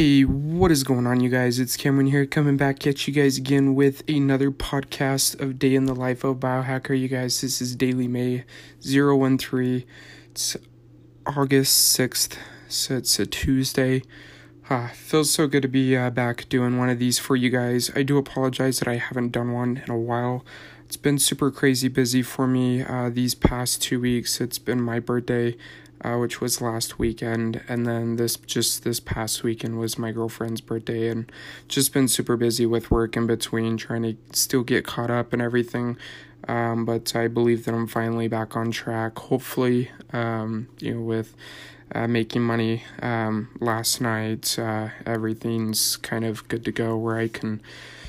Hey, what is going on, you guys? It's Cameron here, coming back at you guys again with another podcast of Day in the Life of Biohacker. You guys, this is Daily May 013. It's August 6th, so it's a Tuesday. Ah, feels so good to be uh, back doing one of these for you guys. I do apologize that I haven't done one in a while. It's been super crazy busy for me uh, these past two weeks. It's been my birthday uh, which was last weekend, and then this just this past weekend was my girlfriend's birthday, and just been super busy with work in between, trying to still get caught up and everything. Um, but I believe that I'm finally back on track. Hopefully, um, you know, with uh, making money um, last night, uh, everything's kind of good to go where I can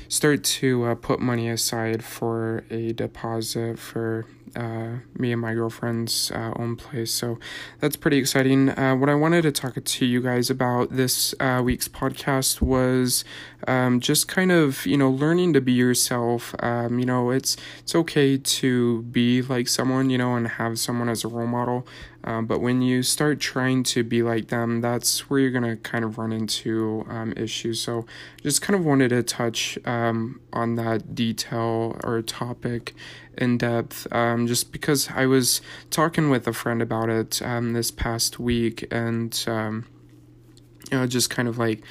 start to uh, put money aside for a deposit for uh, me and my girlfriend's uh, own place. So that's pretty exciting. Uh, what I wanted to talk to you guys about this uh, week's podcast was um, just kind of you know learning to be yourself. Um, you know, it's it's okay to be like someone you know and have someone as a role model. Um, but when you start trying to be like them, that's where you're gonna kind of run into um, issues. So, just kind of wanted to touch um, on that detail or topic in depth, um, just because I was talking with a friend about it um, this past week, and um, you know, just kind of like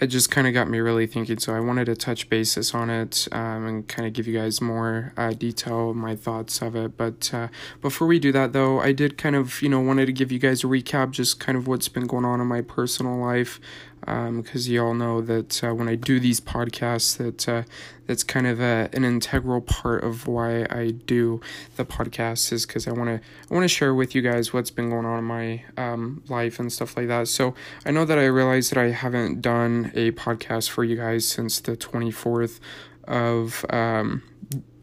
it just kind of got me really thinking. So I wanted to touch basis on it um, and kind of give you guys more uh, detail, my thoughts of it. But uh, before we do that, though, I did kind of you know wanted to give you guys a recap, just kind of what's been going on in my personal life because um, you all know that uh, when I do these podcasts, that uh, that's kind of a, an integral part of why I do the podcast is because I want to I want to share with you guys what's been going on in my um, life and stuff like that. So I know that I realized that I haven't done a podcast for you guys since the twenty fourth of um,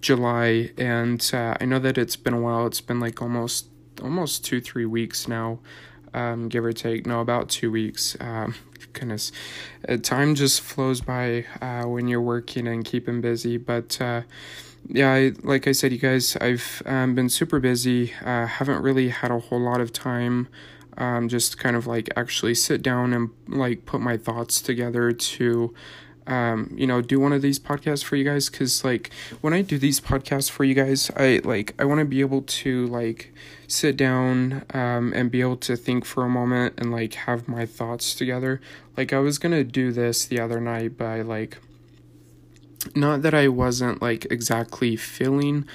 July, and uh, I know that it's been a while. It's been like almost almost two three weeks now um, give or take. No, about two weeks. Um, goodness, uh, time just flows by uh, when you're working and keeping busy. But uh, yeah, I, like I said, you guys, I've um, been super busy. Uh, haven't really had a whole lot of time. Um, just kind of like actually sit down and like put my thoughts together to um, you know, do one of these podcasts for you guys because like when I do these podcasts for you guys, I like I want to be able to like sit down um, and be able to think for a moment and like have my thoughts together. Like I was gonna do this the other night, but I like not that I wasn't like exactly feeling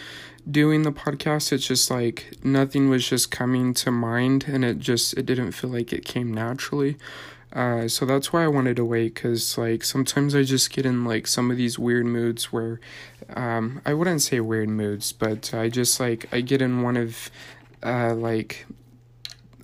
doing the podcast it's just like nothing was just coming to mind and it just it didn't feel like it came naturally uh, so that's why I wanted to wait because, like, sometimes I just get in, like, some of these weird moods where, um, I wouldn't say weird moods, but I just, like, I get in one of, uh, like,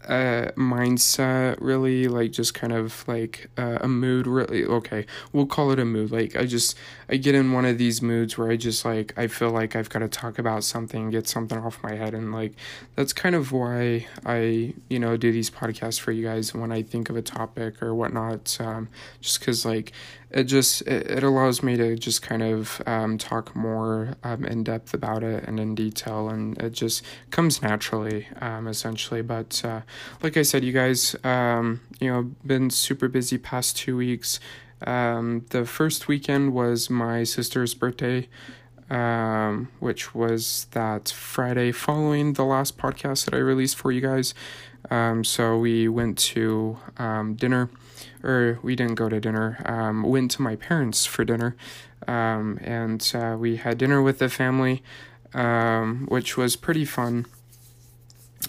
uh, mindset really like just kind of like uh, a mood really okay we'll call it a mood like i just i get in one of these moods where i just like i feel like i've got to talk about something get something off my head and like that's kind of why i you know do these podcasts for you guys when i think of a topic or whatnot um, just because like it just it, allows me to just kind of um, talk more um, in depth about it and in detail and it just comes naturally um, essentially. But uh, like i said you guys um, you know been super busy past two weeks. Um, the first weekend was my sister's birthday um, which was that friday following the last podcast that i released for you guys Um, so we went to um, dinner or we didn't go to dinner. Um, went to my parents for dinner, um, and uh, we had dinner with the family, um, which was pretty fun.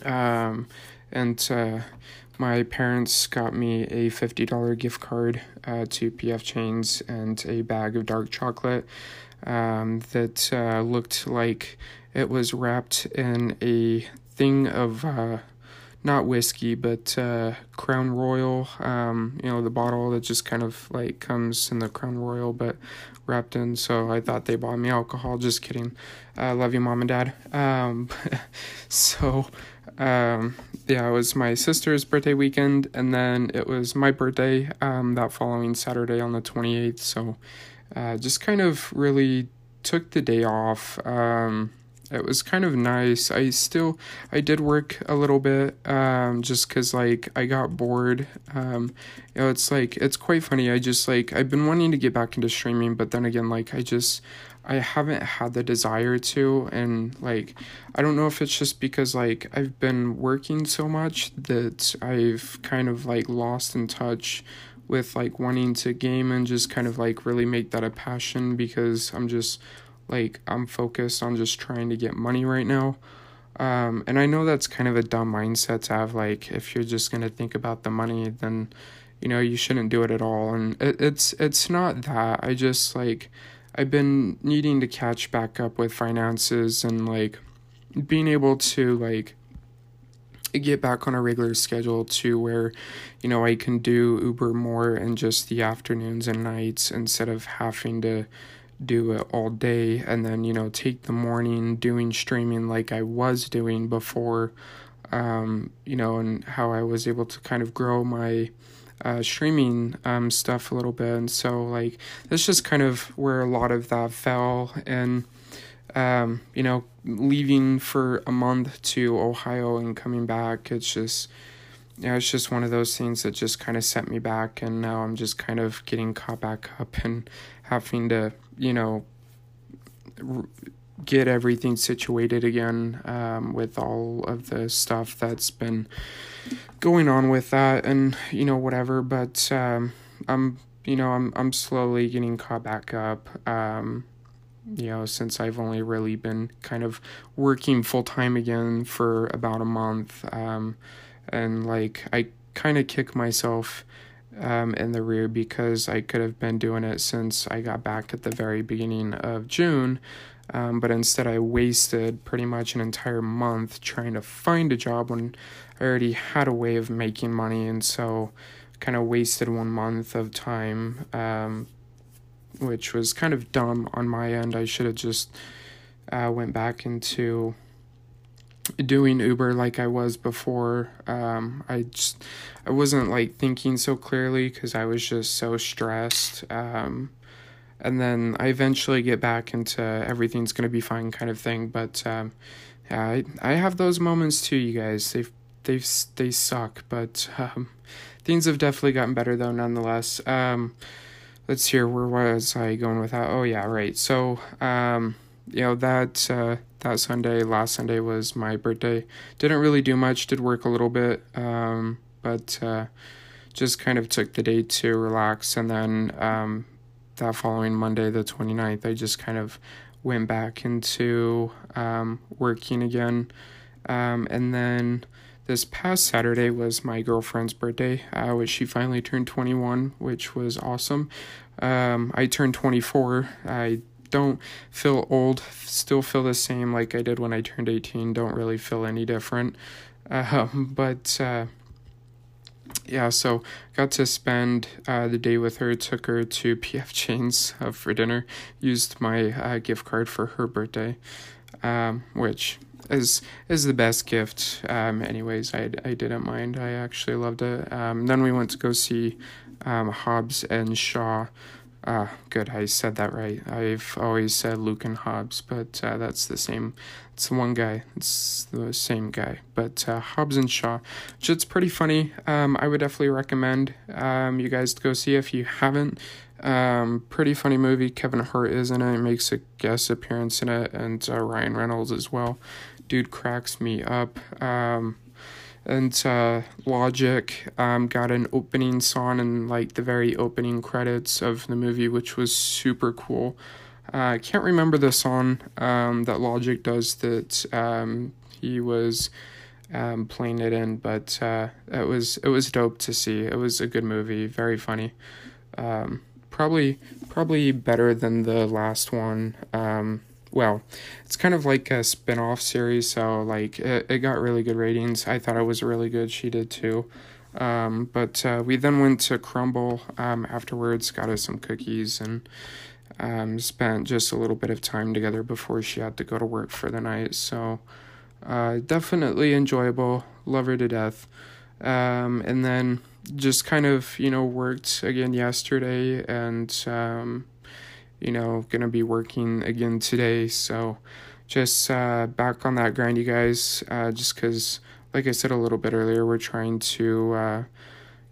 Um, and uh, my parents got me a fifty dollar gift card uh, to PF Chang's and a bag of dark chocolate um, that uh, looked like it was wrapped in a thing of uh, not whiskey, but uh, Crown Royal. Um, you know, the bottle that just kind of like comes in the Crown Royal, but wrapped in. So I thought they bought me alcohol. Just kidding. I uh, love you, mom and dad. Um, so um, yeah, it was my sister's birthday weekend, and then it was my birthday um, that following Saturday on the 28th. So uh, just kind of really took the day off. Um, it was kind of nice. I still I did work a little bit um just cuz like I got bored. Um you know it's like it's quite funny. I just like I've been wanting to get back into streaming, but then again like I just I haven't had the desire to and like I don't know if it's just because like I've been working so much that I've kind of like lost in touch with like wanting to game and just kind of like really make that a passion because I'm just like I'm focused on just trying to get money right now. Um, and I know that's kind of a dumb mindset to have. Like, if you're just gonna think about the money, then you know you shouldn't do it at all. And it, it's it's not that. I just like I've been needing to catch back up with finances and like being able to like get back on a regular schedule to where you know I can do Uber more in just the afternoons and nights instead of having to do it all day and then you know take the morning doing streaming like I was doing before um you know and how I was able to kind of grow my uh streaming um stuff a little bit. And so like that's just kind of where a lot of that fell. And um you know leaving for a month to Ohio and coming back it's just yeah, it's just one of those things that just kind of set me back, and now I'm just kind of getting caught back up and having to, you know, r- get everything situated again um, with all of the stuff that's been going on with that, and you know, whatever. But um, I'm, you know, I'm I'm slowly getting caught back up. Um, you know, since I've only really been kind of working full time again for about a month. Um, and like I kind of kick myself um, in the rear because I could have been doing it since I got back at the very beginning of June. Um, but instead, I wasted pretty much an entire month trying to find a job when I already had a way of making money, and so kind of wasted one month of time, um, which was kind of dumb on my end. I should have just uh, went back into doing Uber like I was before. Um, I just I wasn't like thinking so clearly because I was just so stressed. Um, and then I eventually get back into everything's gonna be fine kind of thing. But um, I I have those moments too, you guys. They've they've they suck, but um, things have definitely gotten better though, nonetheless. Let's hear where was I going with that? Oh yeah, right. So um, you know that. Uh, that Sunday. Last Sunday was my birthday. Didn't really do much, did work a little bit, um, but uh, just kind of took the day to relax. And then um, that following Monday, the 29th, I just kind of went back into um, working again. Um, and then this past Saturday was my girlfriend's birthday, uh, which she finally turned 21, which was awesome. Um, I turned 24. I don't feel old, still feel the same like I did when I turned 18, don't really feel any different. Um, but uh, yeah, so got to spend uh, the day with her, took her to PF Chang's uh, for dinner, used my uh, gift card for her birthday, um, which is is the best gift. Um, anyways, I, I didn't mind. I actually loved it. Um, then we went to go see um, Hobbs and Shaw. Ah, good. I said that right. I've always said Luke and Hobbs, but uh, that's the same. It's the one guy. It's the same guy. But uh, Hobbs and Shaw, which it's pretty funny. Um, I would definitely recommend um, you guys to go see if you haven't. Um, pretty funny movie. Kevin Hart is in it. Makes a guest appearance in it, and uh, Ryan Reynolds as well. Dude cracks me up. Um, and uh, Logic um, got an opening song in like the very opening credits of the movie, which was super cool. Uh, I can't remember the song um, that Logic does that um, he was um, playing it in, but uh, it was it was dope to see. It was a good movie, very funny. Um, probably probably better than the last one, um, well, it's kind of like a spin off series, so like it, it got really good ratings. I thought it was really good. She did too. Um, but uh, we then went to Crumbl um, afterwards, got us some cookies, and um, spent just a little bit of time together before she had to go to work for the night. So uh, definitely enjoyable. Love her to death. Um, and then just kind of, you know, worked again yesterday and, um, you know, gonna be working again today. So just uh, back on that grind, you guys, uh, just because, like I said a little bit earlier, we're trying to uh,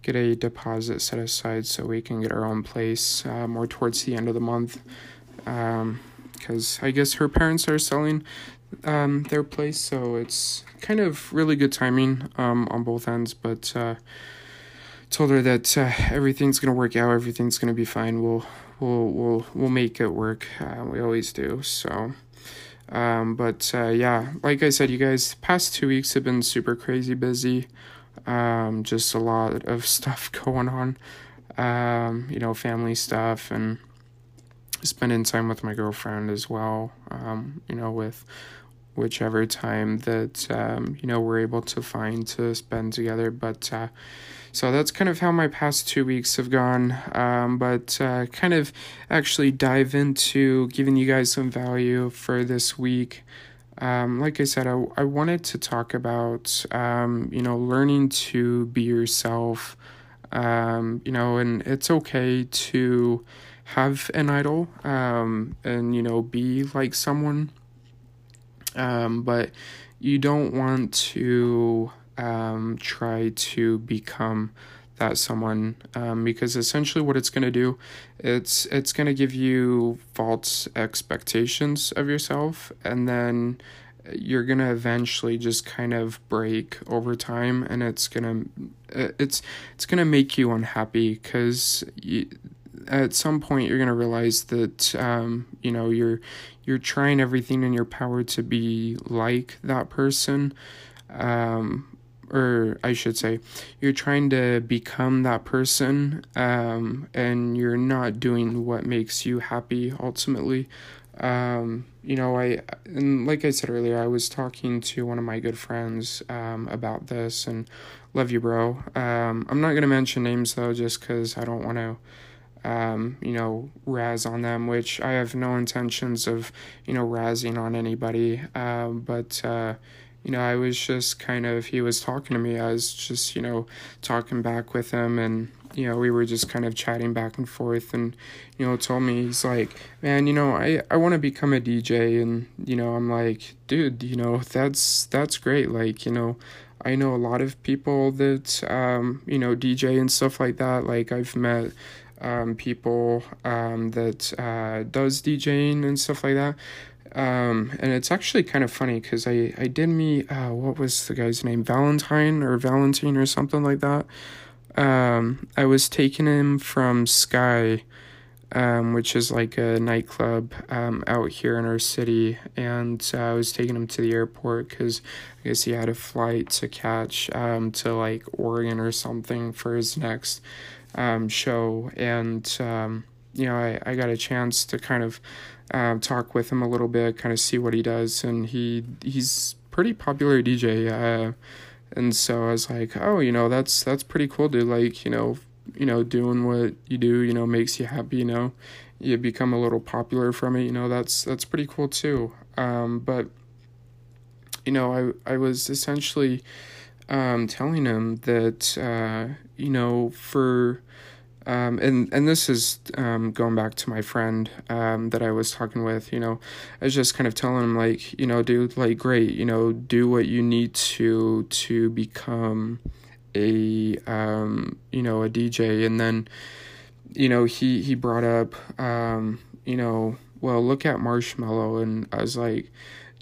get a deposit set aside so we can get our own place uh, more towards the end of the month. Because um, I guess her parents are selling um, their place, so it's kind of really good timing um, on both ends. But uh, told her that uh, everything's gonna work out, everything's gonna be fine. We'll we'll we'll we'll make it work. Uh, we always do. So. Um, but uh, yeah, like I said, you guys, past two weeks have been super crazy busy. Um, just a lot of stuff going on. Um, you know, family stuff and spending time with my girlfriend as well. Um, you know, with whichever time that um, you know we're able to find to spend together. But uh, so that's kind of how my past two weeks have gone. Um, but uh, kind of actually dive into giving you guys some value for this week. Um, like I said, I, I wanted to talk about um, you know learning to be yourself. Um, you know, and it's okay to have an idol um, and you know be like someone um, but you don't want to um, try to become that someone um, because essentially what it's going to do it's it's going to give you false expectations of yourself and then you're going to eventually just kind of break over time and it's going to it's it's going to make you unhappy cuz at some point you're going to realize that um, you know you're you're trying everything in your power to be like that person um, or I should say you're trying to become that person um, and you're not doing what makes you happy ultimately. Um, you know I and like I said earlier I was talking to one of my good friends um, about this and love you bro. Um, I'm not to mention names though just cuz I don't want to um, you know, razz on them, which I have no intentions of, you know, razzing on anybody. Um, but, uh, you know, I was just kind of, he was talking to me. I was just, you know, talking back with him and, you know, we were just kind of chatting back and forth and, you know, told me, he's like, man, you know, I, I want to become a DJ. And, you know, I'm like, dude, you know, that's, that's great. Like, you know, I know a lot of people that, um, you know, DJ and stuff like that. Like I've met, um, people um, that uh, does DJing and stuff like that. Um, and it's actually kind of funny because I, I did meet, uh, what was the guy's name? Valentine or Valentine or something like that. Um, I was taking him from Sky, um, which is like a nightclub um, out here in our city. And uh, I was taking him to the airport because I guess he had a flight to catch um, to like Oregon or something for his next um, show, and um, you know, I, I got a chance to kind of uh, talk with him a little bit, kind of see what he does, and he he's pretty popular DJ. Uh, and so I was like, oh, you know, that's that's pretty cool, dude. Like, you know, you know, doing what you do, you know, makes you happy. You know, you become a little popular from it. You know, that's that's pretty cool too. Um, but you know, I I was essentially um, telling him that uh, you know for um, and and this is um, going back to my friend um, that I was talking with. You know, I was just kind of telling him like, you know, dude, like, great, you know, do what you need to to become a um, you know a DJ, and then you know he he brought up um, you know, well, look at Marshmello, and I was like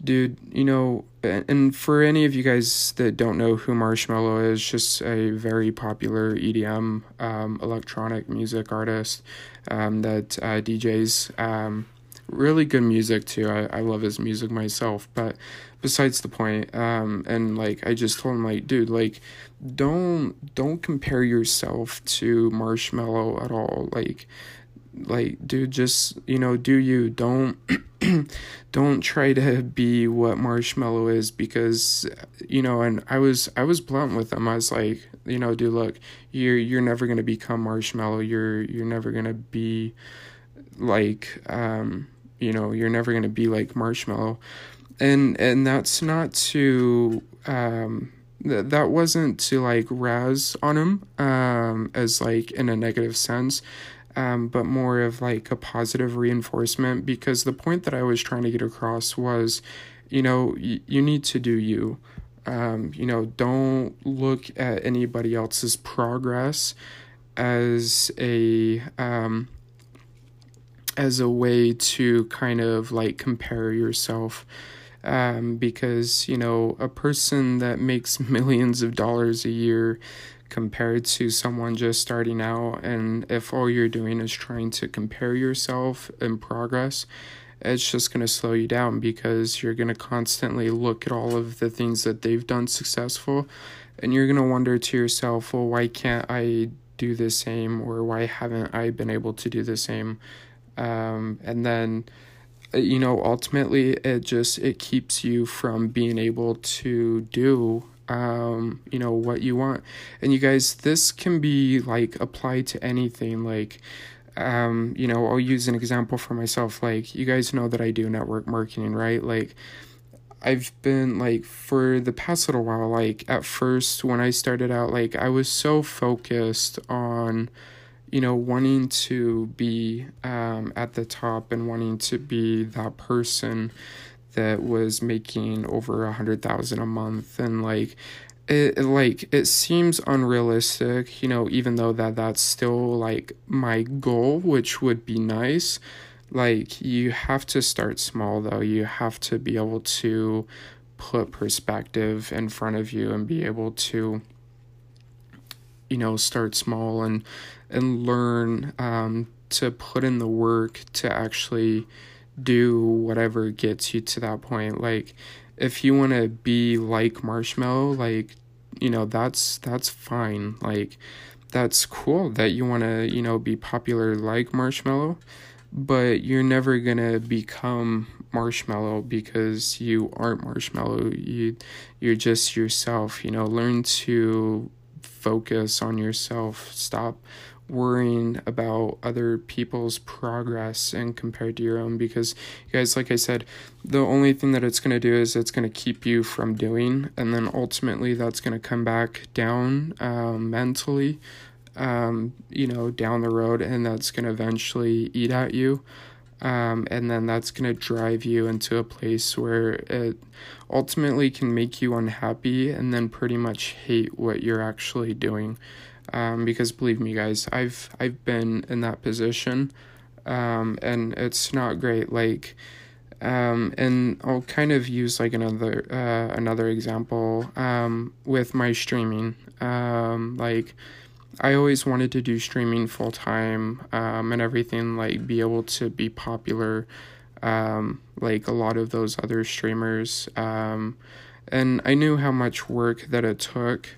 dude, you know, and for any of you guys that don't know who Marshmello is, just a very popular EDM um, electronic music artist um, that uh, DJs. Um, really good music too. I, I love his music myself, but besides the point, um, and like I just told him like, dude, like don't don't compare yourself to Marshmello at all. Like like dude just you know do you. Don't don't try to be what marshmello is because you know and i was i was blunt with him. I was like you know dude look you're you're never to become marshmello. You're you're never to be like um you know you're never going to be like marshmello and and that's not to um th- that wasn't to like razz on him um as like in a negative sense um, but more of like a positive reinforcement because the point that I was trying to get across was, you know, y- you need to do you. Um, you know, don't look at anybody else's progress as a um, as a way to kind of like compare yourself. Um, because you know a person that makes millions of dollars a year compared to someone just starting out. And if all you're doing is trying to compare yourself in progress, it's just going to slow you down because you're going to constantly look at all of the things that they've done successful and you're going to wonder to yourself, well, why can't I do the same or why haven't I been able to do the same? Um, and then you know ultimately it just it keeps you from being able to do um, you know, what you want. And you guys, this can be like applied to anything. Like, um, you know, I'll use an example for myself. Like, you guys know that I do network marketing, right? Like, I've been like for the past little while, like at first when I started out, like I was so focused on, you know, wanting to be um, at the top and wanting to be that person that was making over a hundred thousand a month. And like it like it seems unrealistic you know even though that that's still like my goal which would be nice. Like you have to start small though. You have to be able to put perspective in front of you and be able to you know start small and and learn um, to put in the work to actually do whatever gets you to that point. Like if you want to be like Marshmello, like you know that's that's fine. Like that's cool that you want to you know be popular like Marshmello, but you're never going to become Marshmello because you aren't Marshmello. you you're just yourself you know. Learn to focus on yourself. Stop worrying about other people's progress and compared to your own because guys like i said the only thing that it's going to do is it's going to keep you from doing and then ultimately that's going to come back down um, mentally um, you know down the road and that's going to eventually eat at you um, and then that's going to drive you into a place where it ultimately can make you unhappy and then pretty much hate what you're actually doing um, because believe me, guys, I've I've been in that position, um, and it's not great. Like, um, and I'll kind of use like another uh, another example um, with my streaming. Um, like, I always wanted to do streaming full time um, and everything. Like, be able to be popular, um, like a lot of those other streamers. Um, and I knew how much work that it took,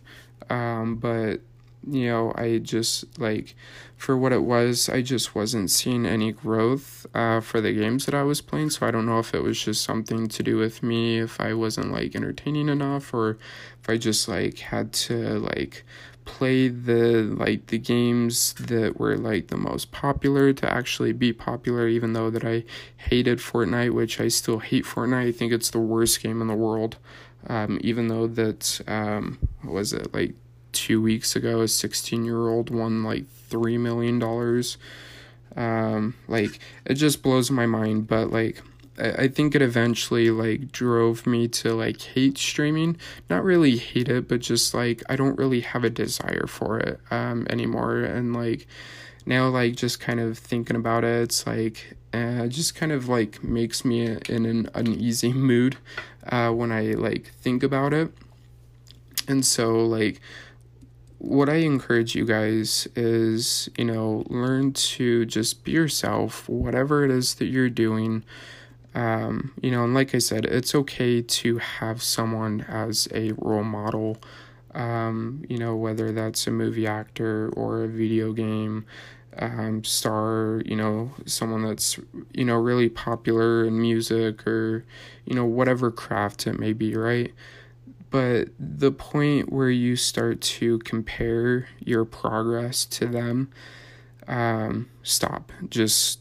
um, but you know, I just like for what it was, I just wasn't seeing any growth uh, for the games that I was playing. So I don't know if it was just something to do with me, if I wasn't like entertaining enough, or if I just like had to like play the like the games that were like the most popular to actually be popular even though that I hated Fortnite which I still hate Fortnite I think it's the worst game in the world um, even though that um, was it like two weeks ago, a 16 year old won like $3 million. Um, like, it just blows my mind, but like, I, I think it eventually like drove me to like hate streaming. Not really hate it, but just like I don't really have a desire for it um anymore. And like now, like just kind of thinking about it, it's like uh, just kind of like makes me in an uneasy mood uh, when I like think about it. And so like what I encourage you guys is, you know, learn to just be yourself, whatever it is that you're doing. Um, you know, and like I said, it's okay to have someone as a role model, um, you know, whether that's a movie actor or a video game, um, star, you know, someone that's, you know, really popular in music or, you know, whatever craft it may be, right? But the point where you start to compare your progress to them, um, stop. Just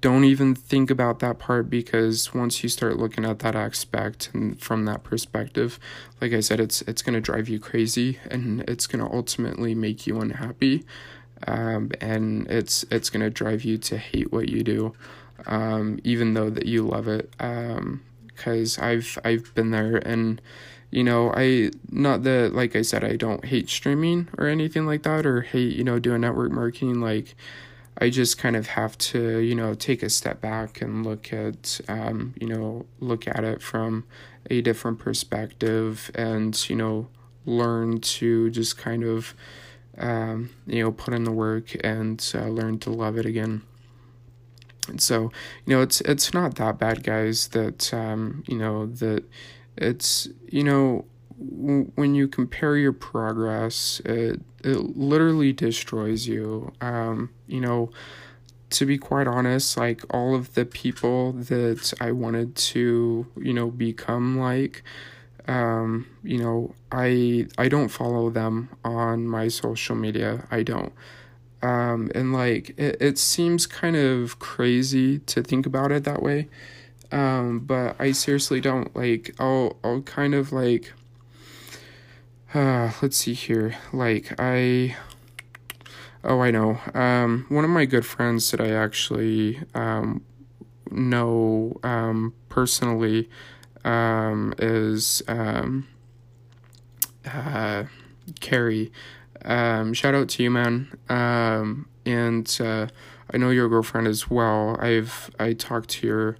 don't even think about that part because once you start looking at that aspect and from that perspective, like I said, it's it's gonna drive you crazy and it's gonna ultimately make you unhappy um, and it's it's gonna drive you to hate what you do, um, even though that you love it. Because um, I've I've been there, and you know I not that like I said I don't hate streaming or anything like that, or hate you know doing network marketing. Like I just kind of have to you know take a step back and look at um, you know look at it from a different perspective, and you know learn to just kind of um, you know, put in the work and uh, learn to love it again. And so, you know, it's it's not that bad, guys. That um, you know that it's you know w- when you compare your progress, it it literally destroys you. Um, you know, to be quite honest, like all of the people that I wanted to, you know, become like um, you know, I I don't follow them on my social media. I don't. Um, and like it, it seems kind of crazy to think about it that way. Um, but I seriously don't like I'll I'll kind of like uh let's see here. Like I oh I know. Um one of my good friends that I actually um know um personally um, is um, uh, Carrie. Um, shout out to you, man. Um, and uh, I know your girlfriend as well. I've I talked to your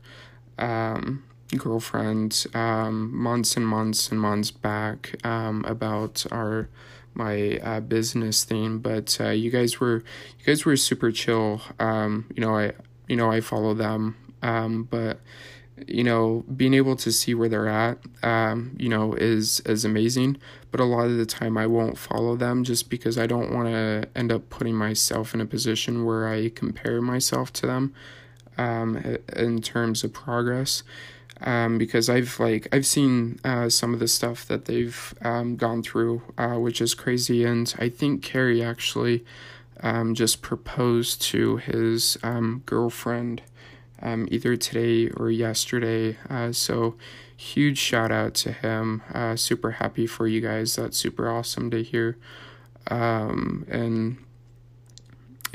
um, girlfriend um, months and months and months back um, about our my uh, business thing, but uh, you guys were you guys were super chill. Um, you know I you know I follow them, um, but you know, being able to see where they're at, um, you know, is is amazing. But a lot of the time, I won't follow them just because I don't want to end up putting myself in a position where I compare myself to them, um, in terms of progress. Um, because I've like I've seen uh, some of the stuff that they've um, gone through, uh, which is crazy. And I think Carrie actually um, just proposed to his um, girlfriend um, either today or yesterday. Uh, so, huge shout out to him. Uh, super happy for you guys. That's super awesome to hear. Um, and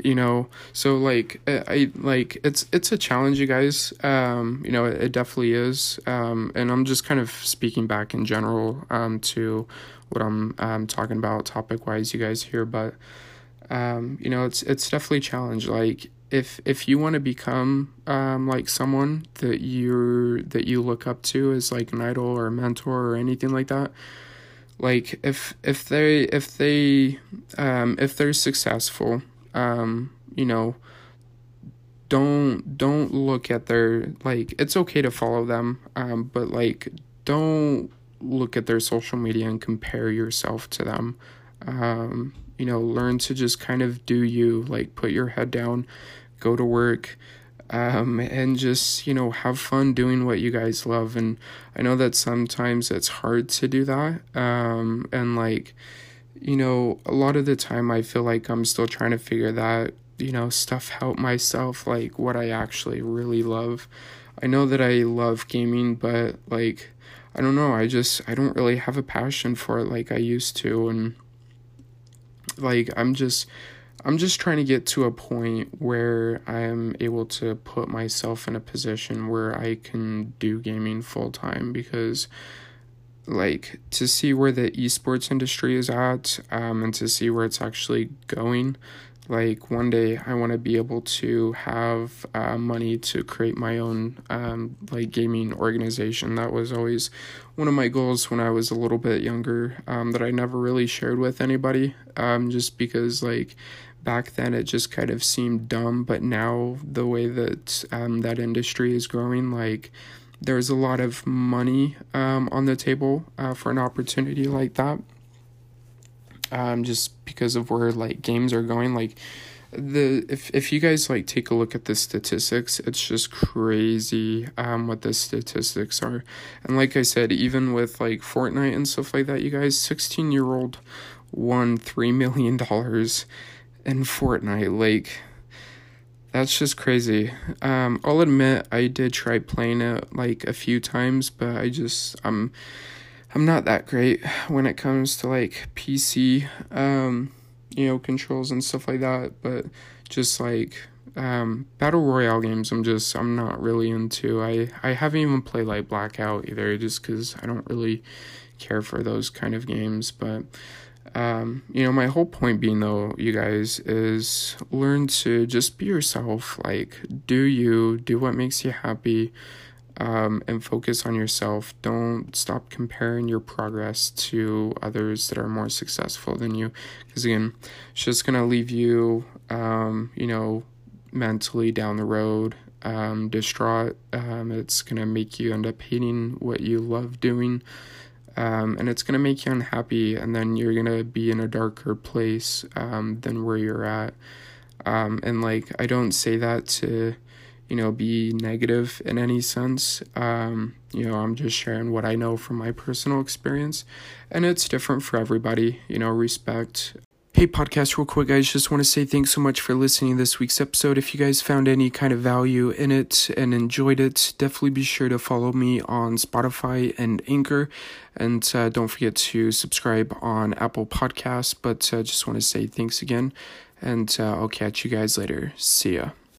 you know, so like I, like it's it's a challenge, you guys. Um, you know, it, it definitely is. Um, and I'm just kind of speaking back in general um, to what I'm um, talking about topic wise, you guys here, but. Um, you know, it's it's definitely a challenge. Like if if you want to become um, like someone that you're that you look up to as like an idol or a mentor or anything like that like if if they if they um, if they're successful um, you know don't don't look at their like it's okay to follow them um, but like don't look at their social media and compare yourself to them um, you know learn to just kind of do you like put your head down go to work, um, and just, you know, have fun doing what you guys love. And I know that sometimes it's hard to do that. Um, and like, you know, a lot of the time I feel like I'm still trying to figure that, you know, stuff out myself, like what I actually really love. I know that I love gaming, but like, I don't know, I just, I don't really have a passion for it like I used to. And like, I'm just, I'm just trying to get to a point where I am able to put myself in a position where I can do gaming full time because like to see where the esports industry is at um, and to see where it's actually going. Like one day i want to be able to have uh, money to create my own um, like gaming organization. That was always one of my goals when i was a little bit younger um, that i never really shared with anybody um, just because like back then it just kind of seemed dumb, but now the way that um, that industry is growing, like there's a lot of money um, on the table uh, for an opportunity like that. Um, just because of where like games are going, like the if if you guys like take a look at the statistics, it's just crazy um what the statistics are. And like I said, even with like Fortnite and stuff like that, you guys, 16 year old won three million dollars in Fortnite. Like that's just crazy. Um, I'll admit I did try playing it like a few times, but I just I'm I'm not that great when it comes to like PC. Um, you know, controls and stuff like that. But just like um, battle royale games, I'm just I'm not really into. I I haven't even played like Blackout either, just because I don't really care for those kind of games. But um, you know, my whole point being though, you guys, is learn to just be yourself. Like, do you do what makes you happy? um, and focus on yourself. Don't stop comparing your progress to others that are more successful than you, because again, it's just gonna leave you, um, you know, mentally down the road, um, distraught. Um, it's gonna make you end up hating what you love doing. Um, and it's gonna make you unhappy, and then you're gonna be in a darker place um, than where you're at. Um, and like, I don't say that to you know, be negative in any sense. Um, you know, I'm just sharing what I know from my personal experience, and it's different for everybody. You know, respect. Hey, podcast, real quick, guys. Just want to say thanks so much for listening to this week's episode. If you guys found any kind of value in it and enjoyed it, definitely be sure to follow me on Spotify and Anchor. And uh, don't forget to subscribe on Apple Podcasts. But uh, just want to say thanks again. And uh, I'll catch you guys later. See ya.